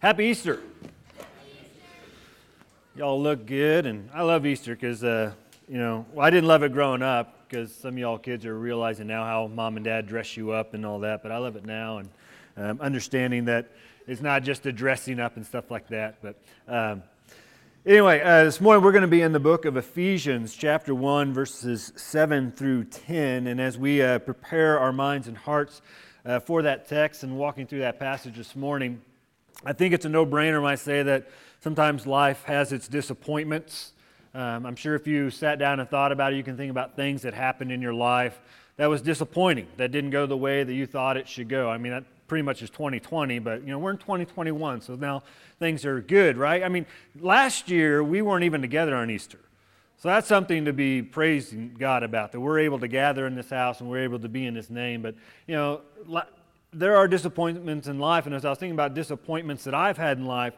Happy Easter. Y'all look good, and I love Easter because, uh, you know, well, I didn't love it growing up because some of y'all kids are realizing now how mom and dad dress you up and all that, but I love it now and um, understanding that it's not just the dressing up and stuff like that. But um, anyway, uh, this morning we're going to be in the book of Ephesians, chapter 1, verses 7 through 10. And as we uh, prepare our minds and hearts uh, for that text and walking through that passage this morning, I think it's a no brainer when I say that sometimes life has its disappointments. Um, I'm sure if you sat down and thought about it, you can think about things that happened in your life that was disappointing, that didn't go the way that you thought it should go. I mean, that pretty much is 2020, but you know, we're in 2021, so now things are good, right? I mean, last year we weren't even together on Easter. So that's something to be praising God about, that we're able to gather in this house and we're able to be in His name. But, you know, there are disappointments in life, and as I was thinking about disappointments that I've had in life,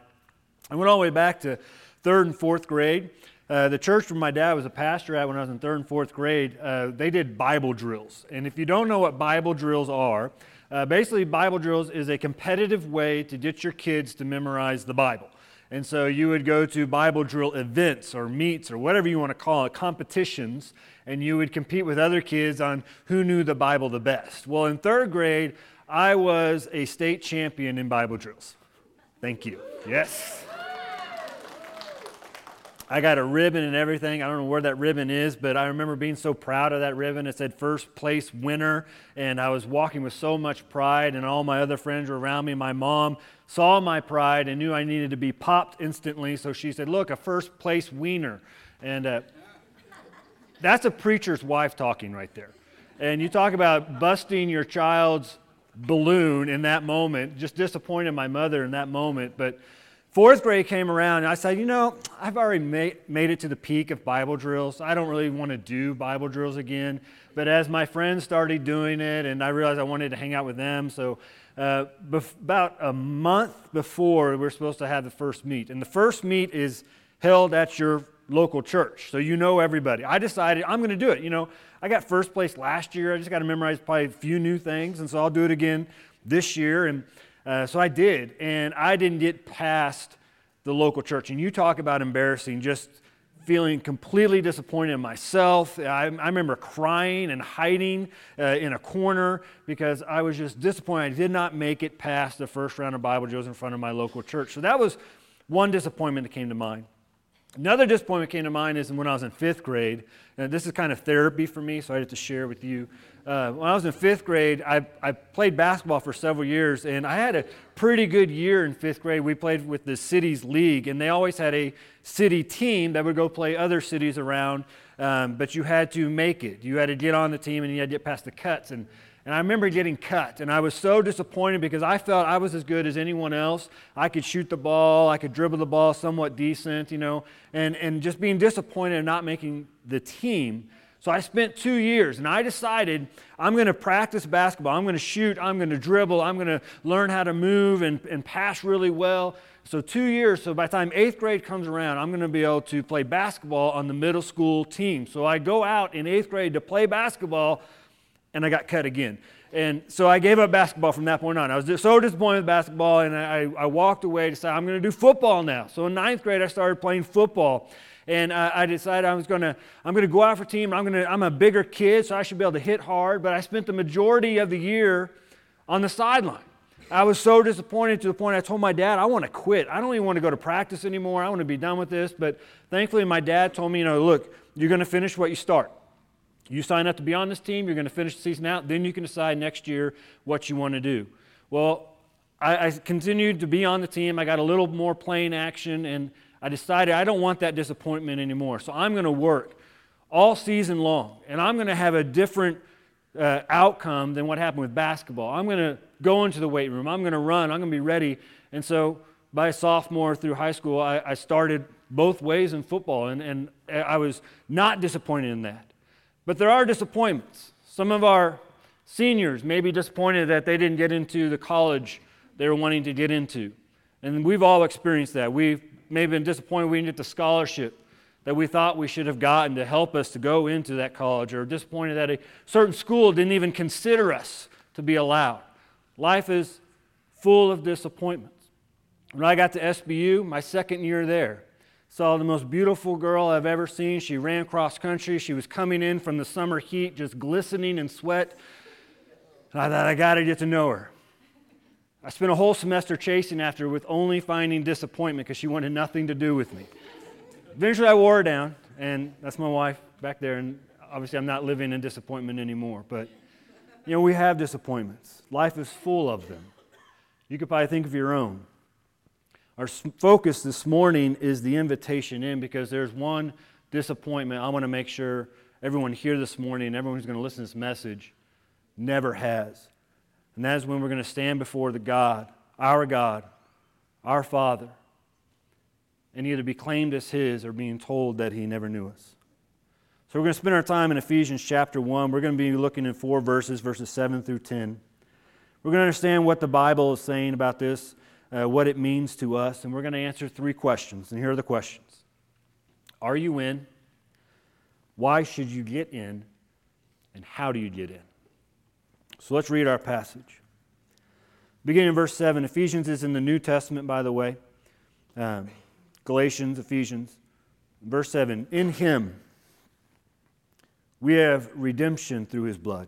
I went all the way back to third and fourth grade. Uh, the church where my dad was a pastor at when I was in third and fourth grade, uh, they did Bible drills. And if you don't know what Bible drills are, uh, basically, Bible drills is a competitive way to get your kids to memorize the Bible. And so you would go to Bible drill events or meets or whatever you want to call it, competitions, and you would compete with other kids on who knew the Bible the best. Well, in third grade, I was a state champion in Bible drills. Thank you. Yes. I got a ribbon and everything. I don't know where that ribbon is, but I remember being so proud of that ribbon. It said first place winner, and I was walking with so much pride, and all my other friends were around me. My mom saw my pride and knew I needed to be popped instantly, so she said, Look, a first place wiener. And uh, that's a preacher's wife talking right there. And you talk about busting your child's balloon in that moment, just disappointed my mother in that moment. But fourth grade came around, and I said, You know, I've already made, made it to the peak of Bible drills. I don't really want to do Bible drills again. But as my friends started doing it, and I realized I wanted to hang out with them, so uh, bef- about a month before we're supposed to have the first meet. And the first meet is held at your local church, so you know everybody. I decided I'm going to do it. You know, I got first place last year. I just got to memorize probably a few new things, and so I'll do it again this year. And uh, so I did, and I didn't get past the local church. And you talk about embarrassing, just feeling completely disappointed in myself. I, I remember crying and hiding uh, in a corner because I was just disappointed. I did not make it past the first round of Bible drills in front of my local church. So that was one disappointment that came to mind. Another disappointment came to mind is when I was in fifth grade. And this is kind of therapy for me, so I had to share with you. Uh, when I was in fifth grade, I, I played basketball for several years, and I had a pretty good year in fifth grade. We played with the city's league, and they always had a city team that would go play other cities around, um, but you had to make it. You had to get on the team, and you had to get past the cuts. And and I remember getting cut, and I was so disappointed because I felt I was as good as anyone else. I could shoot the ball, I could dribble the ball somewhat decent, you know, and, and just being disappointed and not making the team. So I spent two years, and I decided I'm going to practice basketball. I'm going to shoot, I'm going to dribble, I'm going to learn how to move and, and pass really well. So, two years, so by the time eighth grade comes around, I'm going to be able to play basketball on the middle school team. So I go out in eighth grade to play basketball and I got cut again. And so I gave up basketball from that point on. I was so disappointed with basketball, and I, I walked away to say, I'm going to do football now. So in ninth grade, I started playing football. And I, I decided I was going to, I'm going to go out for team. I'm, going to, I'm a bigger kid, so I should be able to hit hard. But I spent the majority of the year on the sideline. I was so disappointed to the point I told my dad, I want to quit. I don't even want to go to practice anymore. I want to be done with this. But thankfully, my dad told me, you know, look, you're going to finish what you start. You sign up to be on this team, you're going to finish the season out, then you can decide next year what you want to do. Well, I, I continued to be on the team. I got a little more playing action, and I decided I don't want that disappointment anymore. So I'm going to work all season long, and I'm going to have a different uh, outcome than what happened with basketball. I'm going to go into the weight room, I'm going to run, I'm going to be ready. And so by sophomore through high school, I, I started both ways in football, and, and I was not disappointed in that. But there are disappointments. Some of our seniors may be disappointed that they didn't get into the college they were wanting to get into. And we've all experienced that. We've maybe been disappointed we didn't get the scholarship that we thought we should have gotten to help us to go into that college, or disappointed that a certain school didn't even consider us to be allowed. Life is full of disappointments. When I got to SBU, my second year there, saw the most beautiful girl I've ever seen. She ran cross country. She was coming in from the summer heat, just glistening in sweat. And I thought, I got to get to know her. I spent a whole semester chasing after her with only finding disappointment because she wanted nothing to do with me. Eventually, I wore her down, and that's my wife back there. And obviously, I'm not living in disappointment anymore. But, you know, we have disappointments. Life is full of them. You could probably think of your own. Our focus this morning is the invitation in because there's one disappointment I want to make sure everyone here this morning, everyone who's going to listen to this message, never has. And that is when we're going to stand before the God, our God, our Father, and either be claimed as His or being told that He never knew us. So we're going to spend our time in Ephesians chapter 1. We're going to be looking in four verses, verses 7 through 10. We're going to understand what the Bible is saying about this, uh, what it means to us, and we're going to answer three questions. And here are the questions Are you in? Why should you get in? And how do you get in? So let's read our passage. Beginning in verse 7, Ephesians is in the New Testament, by the way. Um, Galatians, Ephesians. Verse 7 In him we have redemption through his blood,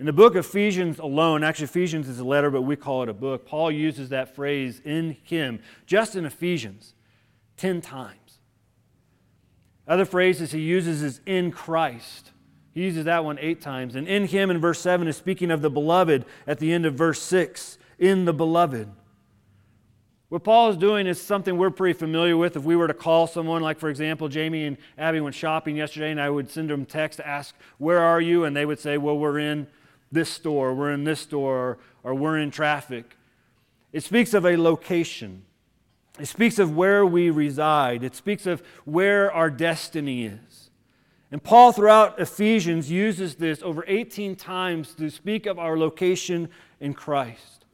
In the book of Ephesians alone, actually, Ephesians is a letter, but we call it a book. Paul uses that phrase in Him, just in Ephesians, 10 times. Other phrases he uses is in Christ. He uses that one eight times. And in Him in verse 7 is speaking of the beloved at the end of verse 6. In the beloved. What Paul is doing is something we're pretty familiar with. If we were to call someone, like for example, Jamie and Abby went shopping yesterday, and I would send them text to ask, Where are you? And they would say, Well, we're in this store, we're in this store, or, we're in traffic. It speaks of a location, it speaks of where we reside, it speaks of where our destiny is. And Paul, throughout Ephesians, uses this over 18 times to speak of our location in Christ.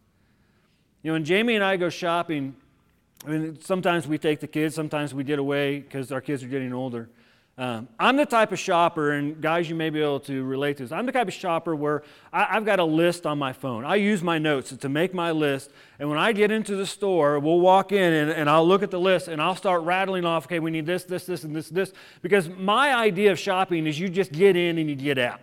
You know, when Jamie and I go shopping, I mean, sometimes we take the kids, sometimes we get away because our kids are getting older. Um, I'm the type of shopper, and guys, you may be able to relate to this. I'm the type of shopper where I, have got a list on my phone. I use my notes to make my list, and when I get into the store, we'll walk in and, and I'll look at the list and I'll start rattling off, okay, we need this, this, this, and this, this. Because my idea of shopping is you just get in and you get out.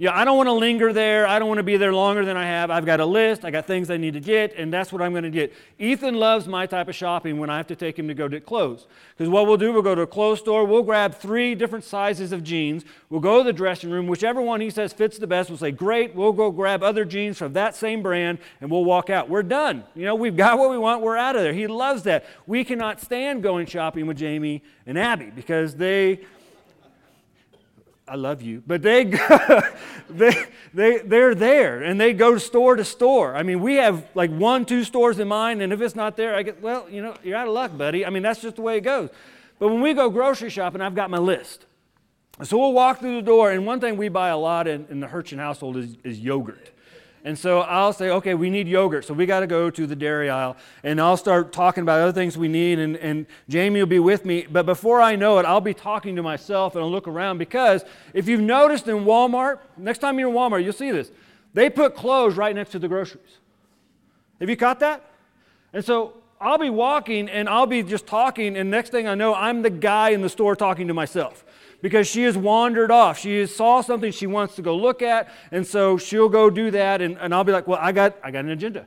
Yeah, I don't want to linger there. I don't want to be there longer than I have. I've got a list. I got things I need to get, and that's what I'm going to get. Ethan loves my type of shopping when I have to take him to go get clothes. Because what we'll do, we'll go to a clothes store. We'll grab three different sizes of jeans. We'll go to the dressing room. Whichever one he says fits the best, we'll say, great. We'll go grab other jeans from that same brand, and we'll walk out. We're done. You know, we've got what we want. We're out of there. He loves that. We cannot stand going shopping with Jamie and Abby because they I love you, but they, they, they, they're there and they go store to store. I mean, we have like one, two stores in mind, and if it's not there, I get, well, you know, you're out of luck, buddy. I mean, that's just the way it goes. But when we go grocery shopping, I've got my list. So we'll walk through the door, and one thing we buy a lot in, in the Hurchin household is, is yogurt. And so I'll say, okay, we need yogurt. So we got to go to the dairy aisle. And I'll start talking about other things we need. And, and Jamie will be with me. But before I know it, I'll be talking to myself and I'll look around because if you've noticed in Walmart, next time you're in Walmart, you'll see this. They put clothes right next to the groceries. Have you caught that? And so I'll be walking and I'll be just talking. And next thing I know, I'm the guy in the store talking to myself because she has wandered off. She saw something she wants to go look at, and so she'll go do that. And, and I'll be like, well, I got, I got an agenda.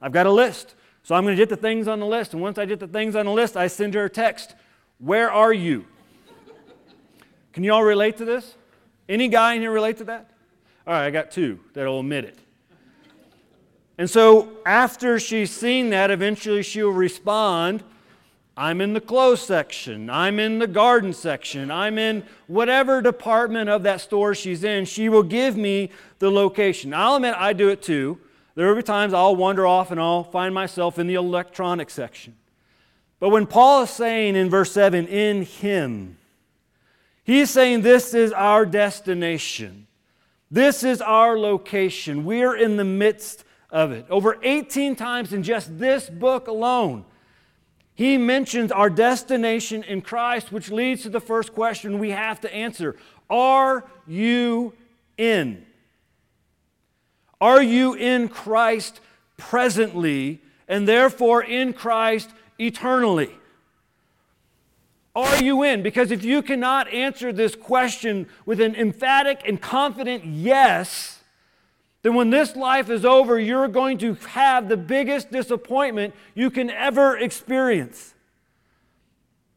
I've got a list. So I'm going to get the things on the list. And once I get the things on the list, I send her a text. Where are you? Can you all relate to this? Any guy in here relate to that? All right, I got two that'll admit it. And so after she's seen that, eventually she'll respond I'm in the clothes section. I'm in the garden section. I'm in whatever department of that store she's in. She will give me the location. I'll admit I do it too. There will be times I'll wander off and I'll find myself in the electronic section. But when Paul is saying in verse 7, in him, he's saying this is our destination. This is our location. We're in the midst of it. Over 18 times in just this book alone, he mentions our destination in Christ, which leads to the first question we have to answer Are you in? Are you in Christ presently and therefore in Christ eternally? Are you in? Because if you cannot answer this question with an emphatic and confident yes, then when this life is over, you're going to have the biggest disappointment you can ever experience.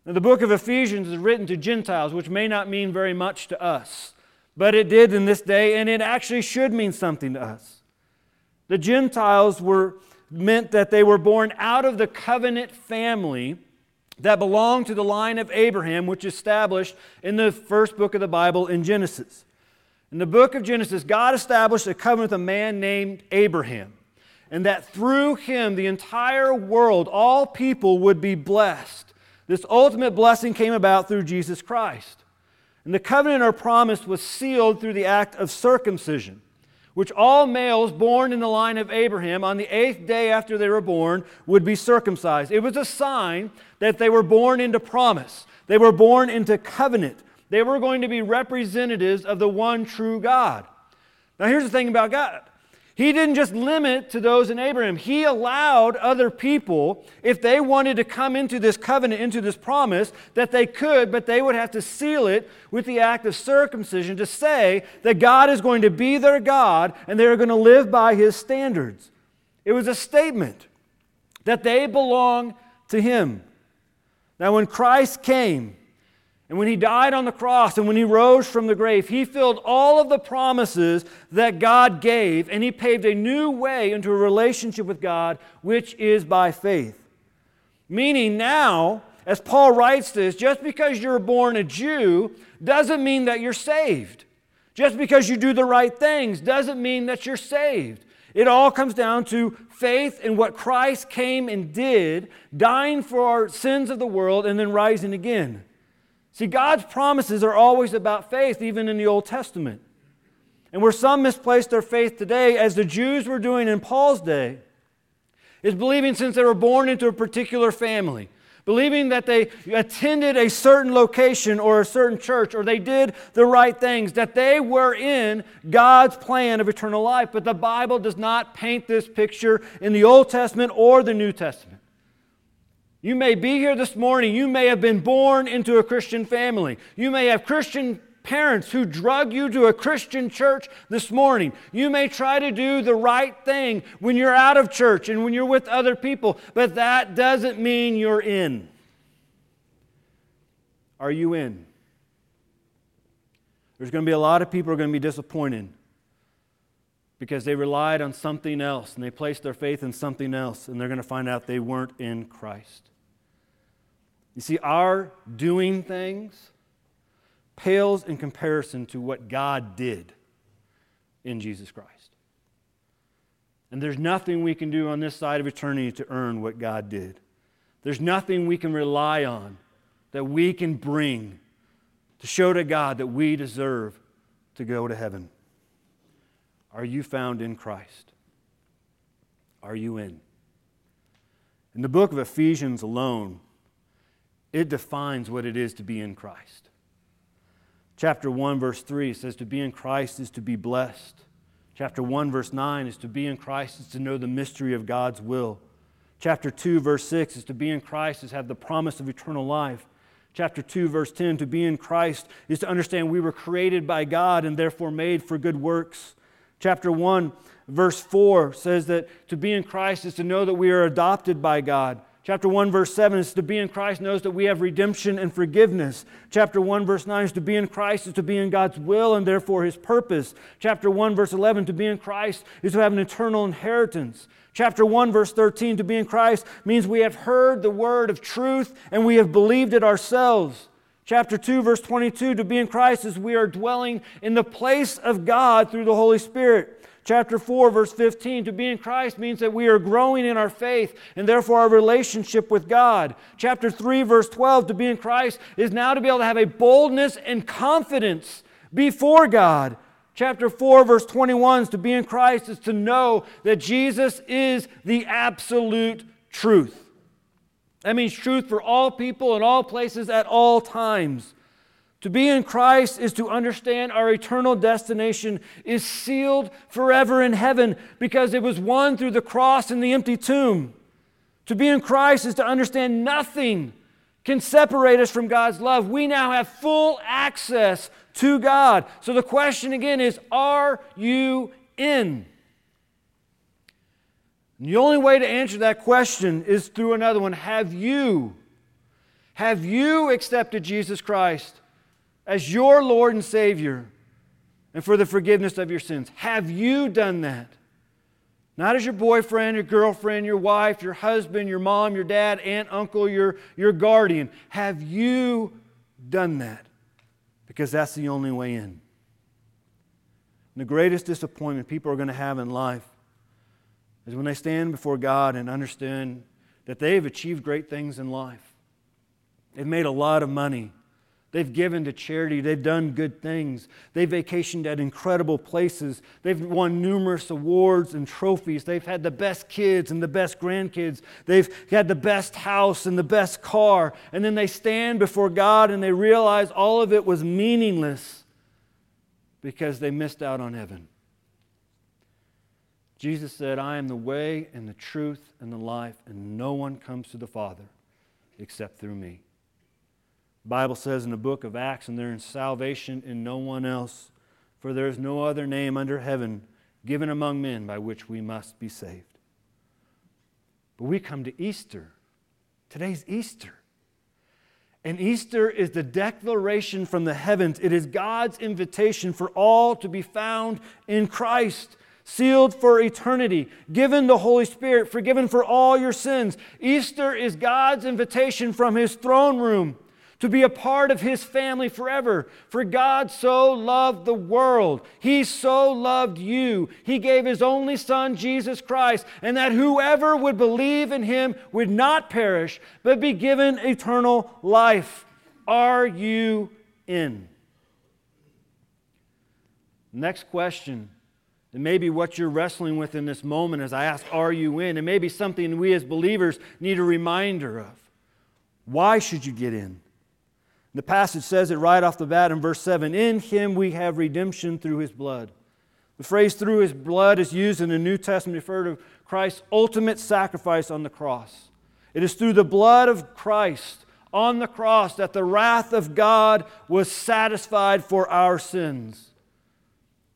Now, the book of Ephesians is written to Gentiles, which may not mean very much to us, but it did in this day, and it actually should mean something to us. The Gentiles were meant that they were born out of the covenant family that belonged to the line of Abraham, which is established in the first book of the Bible in Genesis. In the book of Genesis, God established a covenant with a man named Abraham, and that through him the entire world, all people would be blessed. This ultimate blessing came about through Jesus Christ. And the covenant or promise was sealed through the act of circumcision, which all males born in the line of Abraham on the eighth day after they were born would be circumcised. It was a sign that they were born into promise, they were born into covenant. They were going to be representatives of the one true God. Now, here's the thing about God He didn't just limit to those in Abraham, He allowed other people, if they wanted to come into this covenant, into this promise, that they could, but they would have to seal it with the act of circumcision to say that God is going to be their God and they're going to live by His standards. It was a statement that they belong to Him. Now, when Christ came, and when he died on the cross and when he rose from the grave, he filled all of the promises that God gave and he paved a new way into a relationship with God, which is by faith. Meaning now, as Paul writes this, just because you're born a Jew doesn't mean that you're saved. Just because you do the right things doesn't mean that you're saved. It all comes down to faith in what Christ came and did, dying for our sins of the world and then rising again. See, God's promises are always about faith, even in the Old Testament. And where some misplaced their faith today, as the Jews were doing in Paul's day, is believing since they were born into a particular family, believing that they attended a certain location or a certain church or they did the right things, that they were in God's plan of eternal life. But the Bible does not paint this picture in the Old Testament or the New Testament. You may be here this morning. You may have been born into a Christian family. You may have Christian parents who drug you to a Christian church this morning. You may try to do the right thing when you're out of church and when you're with other people, but that doesn't mean you're in. Are you in? There's going to be a lot of people who are going to be disappointed because they relied on something else and they placed their faith in something else and they're going to find out they weren't in Christ. You see, our doing things pales in comparison to what God did in Jesus Christ. And there's nothing we can do on this side of eternity to earn what God did. There's nothing we can rely on that we can bring to show to God that we deserve to go to heaven. Are you found in Christ? Are you in? In the book of Ephesians alone, it defines what it is to be in Christ. Chapter 1, verse 3 says, To be in Christ is to be blessed. Chapter 1, verse 9 is to be in Christ is to know the mystery of God's will. Chapter 2, verse 6 is to be in Christ is to have the promise of eternal life. Chapter 2, verse 10, to be in Christ is to understand we were created by God and therefore made for good works. Chapter 1, verse 4 says that to be in Christ is to know that we are adopted by God. Chapter 1, verse 7 is to be in Christ knows that we have redemption and forgiveness. Chapter 1, verse 9 is to be in Christ is to be in God's will and therefore his purpose. Chapter 1, verse 11, to be in Christ is to have an eternal inheritance. Chapter 1, verse 13, to be in Christ means we have heard the word of truth and we have believed it ourselves. Chapter 2, verse 22, to be in Christ is we are dwelling in the place of God through the Holy Spirit. Chapter 4, verse 15, to be in Christ means that we are growing in our faith and therefore our relationship with God. Chapter 3, verse 12, to be in Christ is now to be able to have a boldness and confidence before God. Chapter 4, verse 21 is to be in Christ is to know that Jesus is the absolute truth. That means truth for all people in all places at all times. To be in Christ is to understand our eternal destination is sealed forever in heaven because it was won through the cross and the empty tomb. To be in Christ is to understand nothing can separate us from God's love. We now have full access to God. So the question again is Are you in? And the only way to answer that question is through another one. Have you? Have you accepted Jesus Christ as your Lord and Savior and for the forgiveness of your sins? Have you done that? Not as your boyfriend, your girlfriend, your wife, your husband, your mom, your dad, aunt, uncle, your, your guardian. Have you done that? Because that's the only way in. And the greatest disappointment people are going to have in life is when they stand before God and understand that they've achieved great things in life. They've made a lot of money. They've given to charity. They've done good things. They've vacationed at incredible places. They've won numerous awards and trophies. They've had the best kids and the best grandkids. They've had the best house and the best car. And then they stand before God and they realize all of it was meaningless because they missed out on heaven. Jesus said, I am the way and the truth and the life, and no one comes to the Father except through me. Bible says in the book of Acts, and there is salvation in no one else, for there is no other name under heaven given among men by which we must be saved. But we come to Easter. Today's Easter. And Easter is the declaration from the heavens. It is God's invitation for all to be found in Christ sealed for eternity, given the Holy Spirit, forgiven for all your sins. Easter is God's invitation from His throne room to be a part of His family forever. For God so loved the world, He so loved you. He gave His only Son, Jesus Christ, and that whoever would believe in Him would not perish, but be given eternal life. Are you in? Next question and maybe what you're wrestling with in this moment as I ask, Are you in? And maybe something we as believers need a reminder of. Why should you get in? The passage says it right off the bat in verse 7 In him we have redemption through his blood. The phrase through his blood is used in the New Testament to refer to Christ's ultimate sacrifice on the cross. It is through the blood of Christ on the cross that the wrath of God was satisfied for our sins.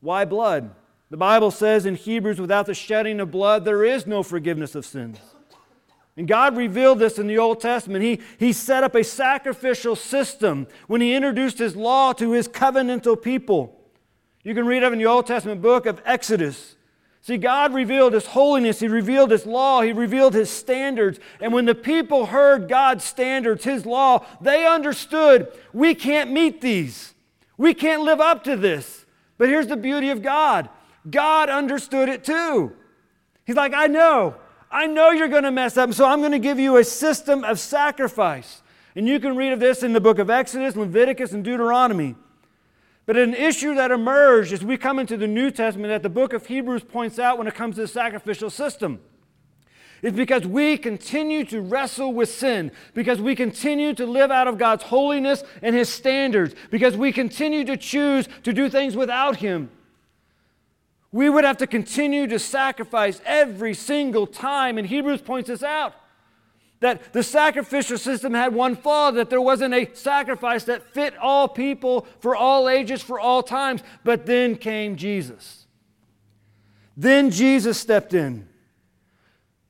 Why blood? The Bible says in Hebrews, without the shedding of blood, there is no forgiveness of sins. And God revealed this in the Old Testament. He, he set up a sacrificial system when He introduced His law to His covenantal people. You can read of in the Old Testament book of Exodus. See, God revealed His holiness, He revealed His law, He revealed His standards. And when the people heard God's standards, His law, they understood we can't meet these. We can't live up to this. But here's the beauty of God God understood it too. He's like, I know. I know you're going to mess up, so I'm going to give you a system of sacrifice. And you can read of this in the book of Exodus, Leviticus, and Deuteronomy. But an issue that emerged as we come into the New Testament that the book of Hebrews points out when it comes to the sacrificial system is because we continue to wrestle with sin, because we continue to live out of God's holiness and His standards, because we continue to choose to do things without Him. We would have to continue to sacrifice every single time. And Hebrews points this out that the sacrificial system had one flaw that there wasn't a sacrifice that fit all people for all ages, for all times. But then came Jesus. Then Jesus stepped in.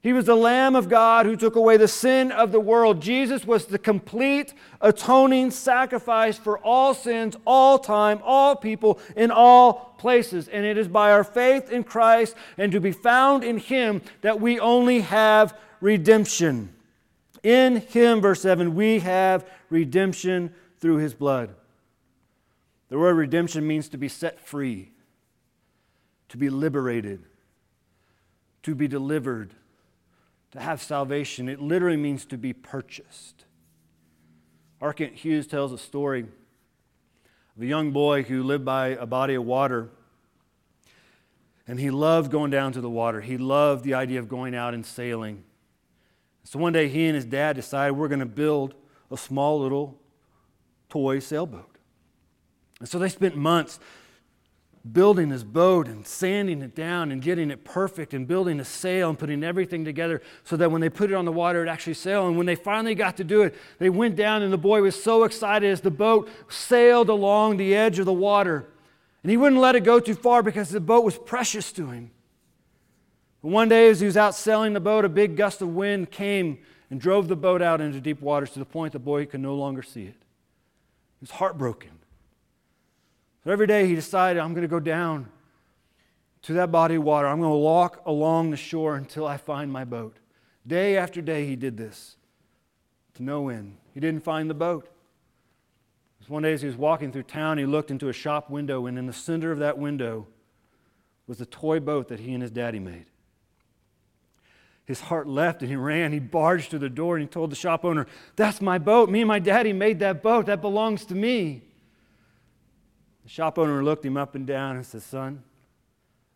He was the Lamb of God who took away the sin of the world. Jesus was the complete atoning sacrifice for all sins, all time, all people, in all places. And it is by our faith in Christ and to be found in Him that we only have redemption. In Him, verse 7, we have redemption through His blood. The word redemption means to be set free. to be liberated, to be delivered, to have salvation. It literally means to be purchased. R. Kent Hughes tells a story of a young boy who lived by a body of water. And he loved going down to the water. He loved the idea of going out and sailing. So one day he and his dad decided we're going to build a small little toy sailboat. And so they spent months building this boat and sanding it down and getting it perfect and building a sail and putting everything together so that when they put it on the water, it actually sailed. And when they finally got to do it, they went down and the boy was so excited as the boat sailed along the edge of the water. And he wouldn't let it go too far because the boat was precious to him. But one day, as he was out sailing the boat, a big gust of wind came and drove the boat out into deep waters to the point the boy could no longer see it. He was heartbroken. Every day he decided, I'm going to go down to that body of water. I'm going to walk along the shore until I find my boat. Day after day he did this to no end. He didn't find the boat. One day as he was walking through town, he looked into a shop window, and in the center of that window was the toy boat that he and his daddy made. His heart left and he ran. He barged to the door and he told the shop owner, That's my boat. Me and my daddy made that boat. That belongs to me. The shop owner looked him up and down and said, Son,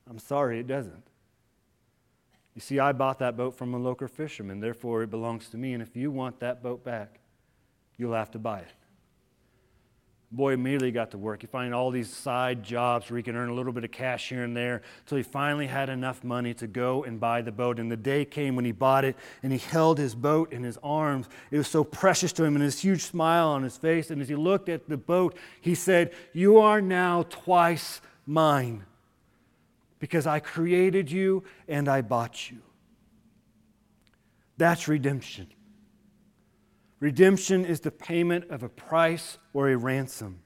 I'm sorry, it doesn't. You see, I bought that boat from a local fisherman, therefore it belongs to me. And if you want that boat back, you'll have to buy it boy immediately got to work. He found all these side jobs where he could earn a little bit of cash here and there until he finally had enough money to go and buy the boat. And the day came when he bought it and he held his boat in his arms. It was so precious to him and this huge smile on his face. And as he looked at the boat, he said, You are now twice mine because I created you and I bought you. That's redemption. Redemption is the payment of a price or a ransom.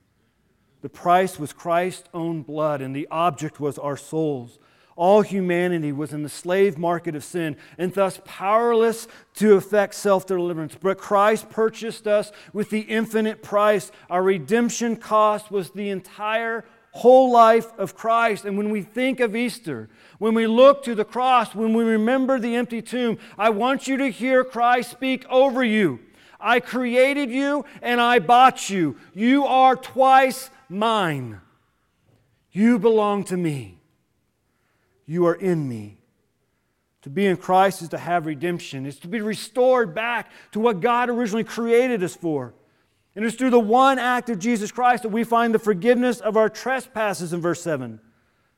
The price was Christ's own blood, and the object was our souls. All humanity was in the slave market of sin and thus powerless to effect self deliverance. But Christ purchased us with the infinite price. Our redemption cost was the entire whole life of Christ. And when we think of Easter, when we look to the cross, when we remember the empty tomb, I want you to hear Christ speak over you. I created you and I bought you. You are twice mine. You belong to me. You are in me. To be in Christ is to have redemption, is to be restored back to what God originally created us for. And it's through the one act of Jesus Christ that we find the forgiveness of our trespasses in verse 7.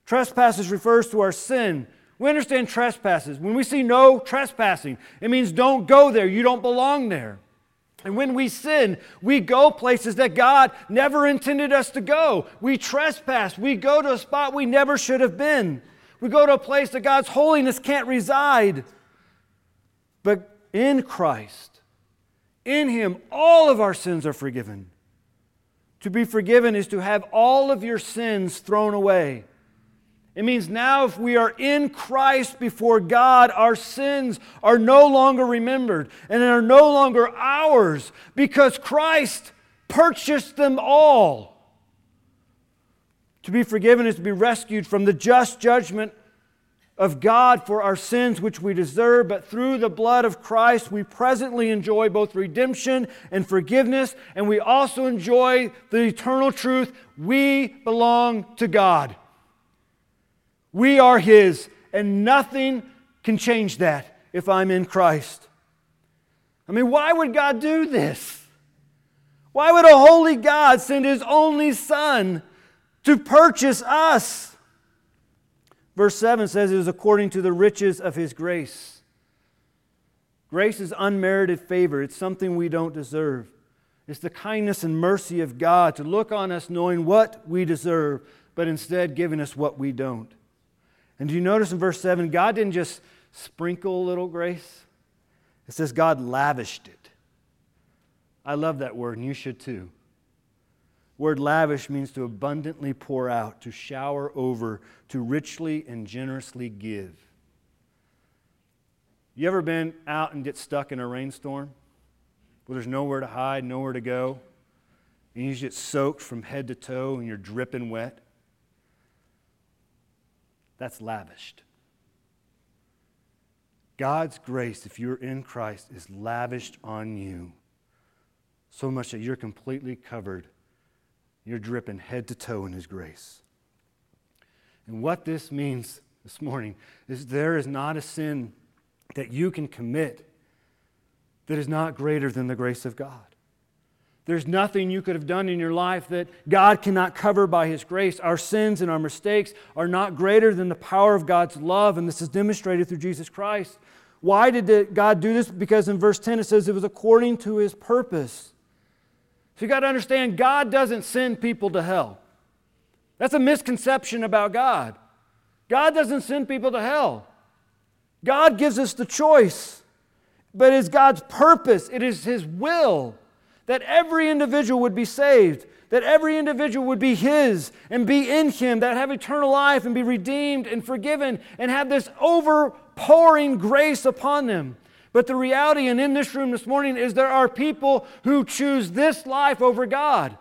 Trespasses refers to our sin. We understand trespasses. When we see no trespassing, it means don't go there, you don't belong there. And when we sin, we go places that God never intended us to go. We trespass. We go to a spot we never should have been. We go to a place that God's holiness can't reside. But in Christ, in Him, all of our sins are forgiven. To be forgiven is to have all of your sins thrown away. It means now, if we are in Christ before God, our sins are no longer remembered and are no longer ours because Christ purchased them all. To be forgiven is to be rescued from the just judgment of God for our sins which we deserve, but through the blood of Christ, we presently enjoy both redemption and forgiveness, and we also enjoy the eternal truth we belong to God. We are His, and nothing can change that if I'm in Christ. I mean, why would God do this? Why would a holy God send His only Son to purchase us? Verse 7 says it is according to the riches of His grace. Grace is unmerited favor, it's something we don't deserve. It's the kindness and mercy of God to look on us knowing what we deserve, but instead giving us what we don't. And do you notice in verse 7, God didn't just sprinkle a little grace? It says God lavished it. I love that word, and you should too. Word lavish means to abundantly pour out, to shower over, to richly and generously give. You ever been out and get stuck in a rainstorm where there's nowhere to hide, nowhere to go, and you just get soaked from head to toe and you're dripping wet? That's lavished. God's grace, if you're in Christ, is lavished on you so much that you're completely covered. You're dripping head to toe in His grace. And what this means this morning is there is not a sin that you can commit that is not greater than the grace of God. There's nothing you could have done in your life that God cannot cover by His grace. Our sins and our mistakes are not greater than the power of God's love, and this is demonstrated through Jesus Christ. Why did God do this? Because in verse 10 it says it was according to His purpose. So you got to understand, God doesn't send people to hell. That's a misconception about God. God doesn't send people to hell. God gives us the choice, but it's God's purpose, it is His will that every individual would be saved, that every individual would be His and be in Him, that have eternal life and be redeemed and forgiven and have this overpouring grace upon them. But the reality, and in this room this morning, is there are people who choose this life over God.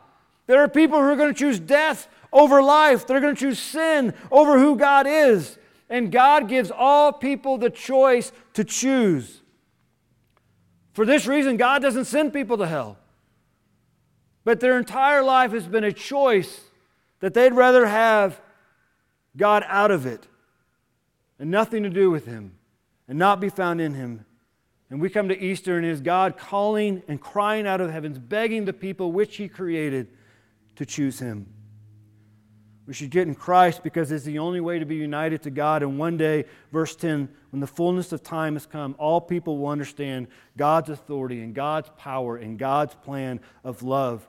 There are people who are going to choose death over life. They're going to choose sin over who God is. And God gives all people the choice to choose. For this reason, God doesn't send people to hell. But their entire life has been a choice that they'd rather have God out of it and nothing to do with Him and not be found in Him. And we come to Easter and it is God calling and crying out of the heavens, begging the people which He created to choose Him. We should get in Christ because it's the only way to be united to God. And one day, verse 10, when the fullness of time has come, all people will understand God's authority and God's power and God's plan of love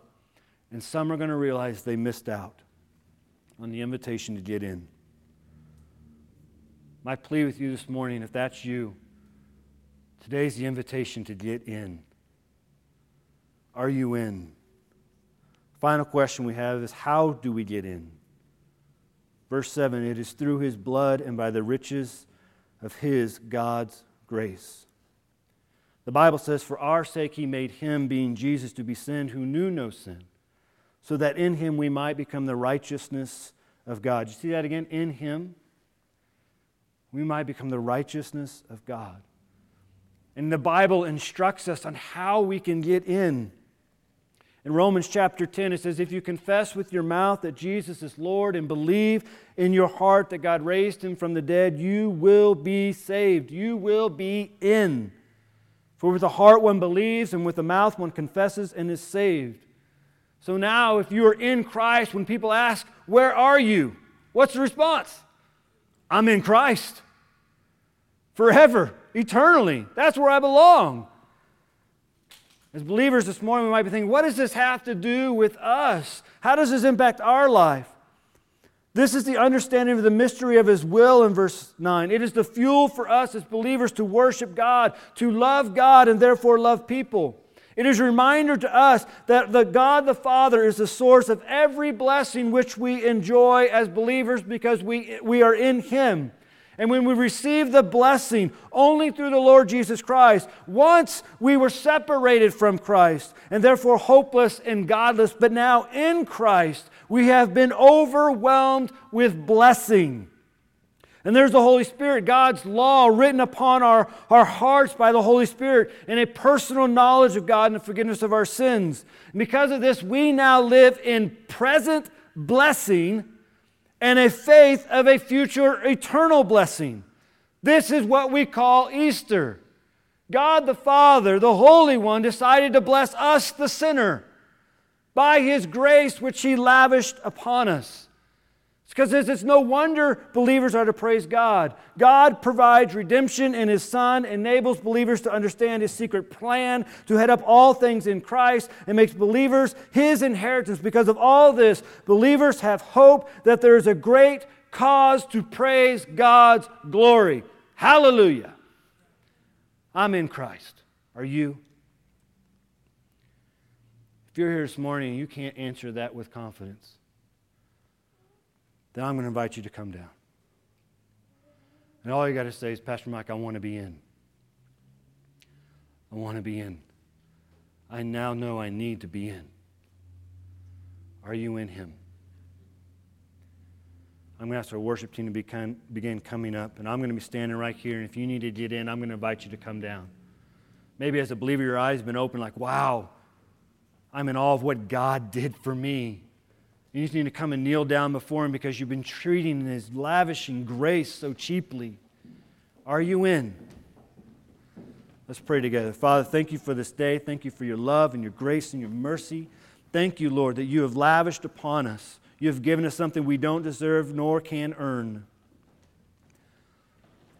and some are going to realize they missed out on the invitation to get in. My plea with you this morning, if that's you, today's the invitation to get in. Are you in? Final question we have is how do we get in? Verse 7 it is through his blood and by the riches of his, God's grace. The Bible says, For our sake he made him, being Jesus, to be sin who knew no sin so that in him we might become the righteousness of God. You see that again? In him we might become the righteousness of God. And the Bible instructs us on how we can get in. In Romans chapter 10, it says, If you confess with your mouth that Jesus is Lord and believe in your heart that God raised him from the dead, you will be saved. You will be in. For with the heart one believes, and with the mouth one confesses and is saved. So now, if you are in Christ, when people ask, Where are you? What's the response? I'm in Christ. Forever, eternally. That's where I belong. As believers this morning, we might be thinking, What does this have to do with us? How does this impact our life? This is the understanding of the mystery of His will in verse 9. It is the fuel for us as believers to worship God, to love God, and therefore love people. It is a reminder to us that the God the Father is the source of every blessing which we enjoy as believers because we, we are in Him. And when we receive the blessing only through the Lord Jesus Christ, once we were separated from Christ and therefore hopeless and godless, but now in Christ we have been overwhelmed with blessing. And there's the Holy Spirit, God's law written upon our, our hearts by the Holy Spirit, and a personal knowledge of God and the forgiveness of our sins. And because of this, we now live in present blessing and a faith of a future eternal blessing. This is what we call Easter. God the Father, the Holy One, decided to bless us, the sinner, by His grace which He lavished upon us. Because it's no wonder believers are to praise God. God provides redemption in His Son, enables believers to understand His secret plan, to head up all things in Christ, and makes believers His inheritance. Because of all this, believers have hope that there is a great cause to praise God's glory. Hallelujah. I'm in Christ. Are you? If you're here this morning and you can't answer that with confidence, then I'm going to invite you to come down. And all you got to say is, Pastor Mike, I want to be in. I want to be in. I now know I need to be in. Are you in Him? I'm going to ask our worship team to begin, begin coming up, and I'm going to be standing right here. And if you need to get in, I'm going to invite you to come down. Maybe as a believer, your eyes have been open, like, wow, I'm in awe of what God did for me. You just need to come and kneel down before Him because you've been treating His lavishing grace so cheaply. Are you in? Let's pray together. Father, thank you for this day. Thank you for your love and your grace and your mercy. Thank you, Lord, that you have lavished upon us. You have given us something we don't deserve nor can earn.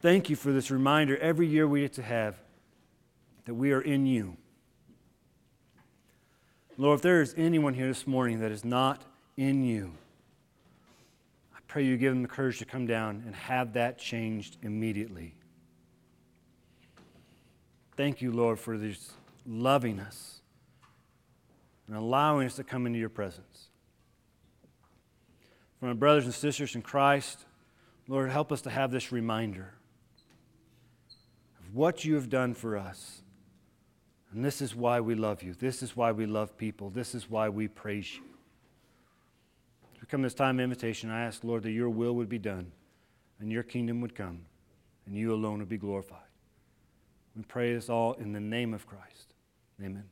Thank you for this reminder every year we get to have that we are in you. Lord, if there is anyone here this morning that is not in you, I pray you give them the courage to come down and have that changed immediately. Thank you, Lord, for this loving us and allowing us to come into your presence. For my brothers and sisters in Christ, Lord, help us to have this reminder of what you have done for us. And this is why we love you. This is why we love people. This is why we praise you. Come this time of invitation, I ask, Lord, that your will would be done and your kingdom would come and you alone would be glorified. We pray this all in the name of Christ. Amen.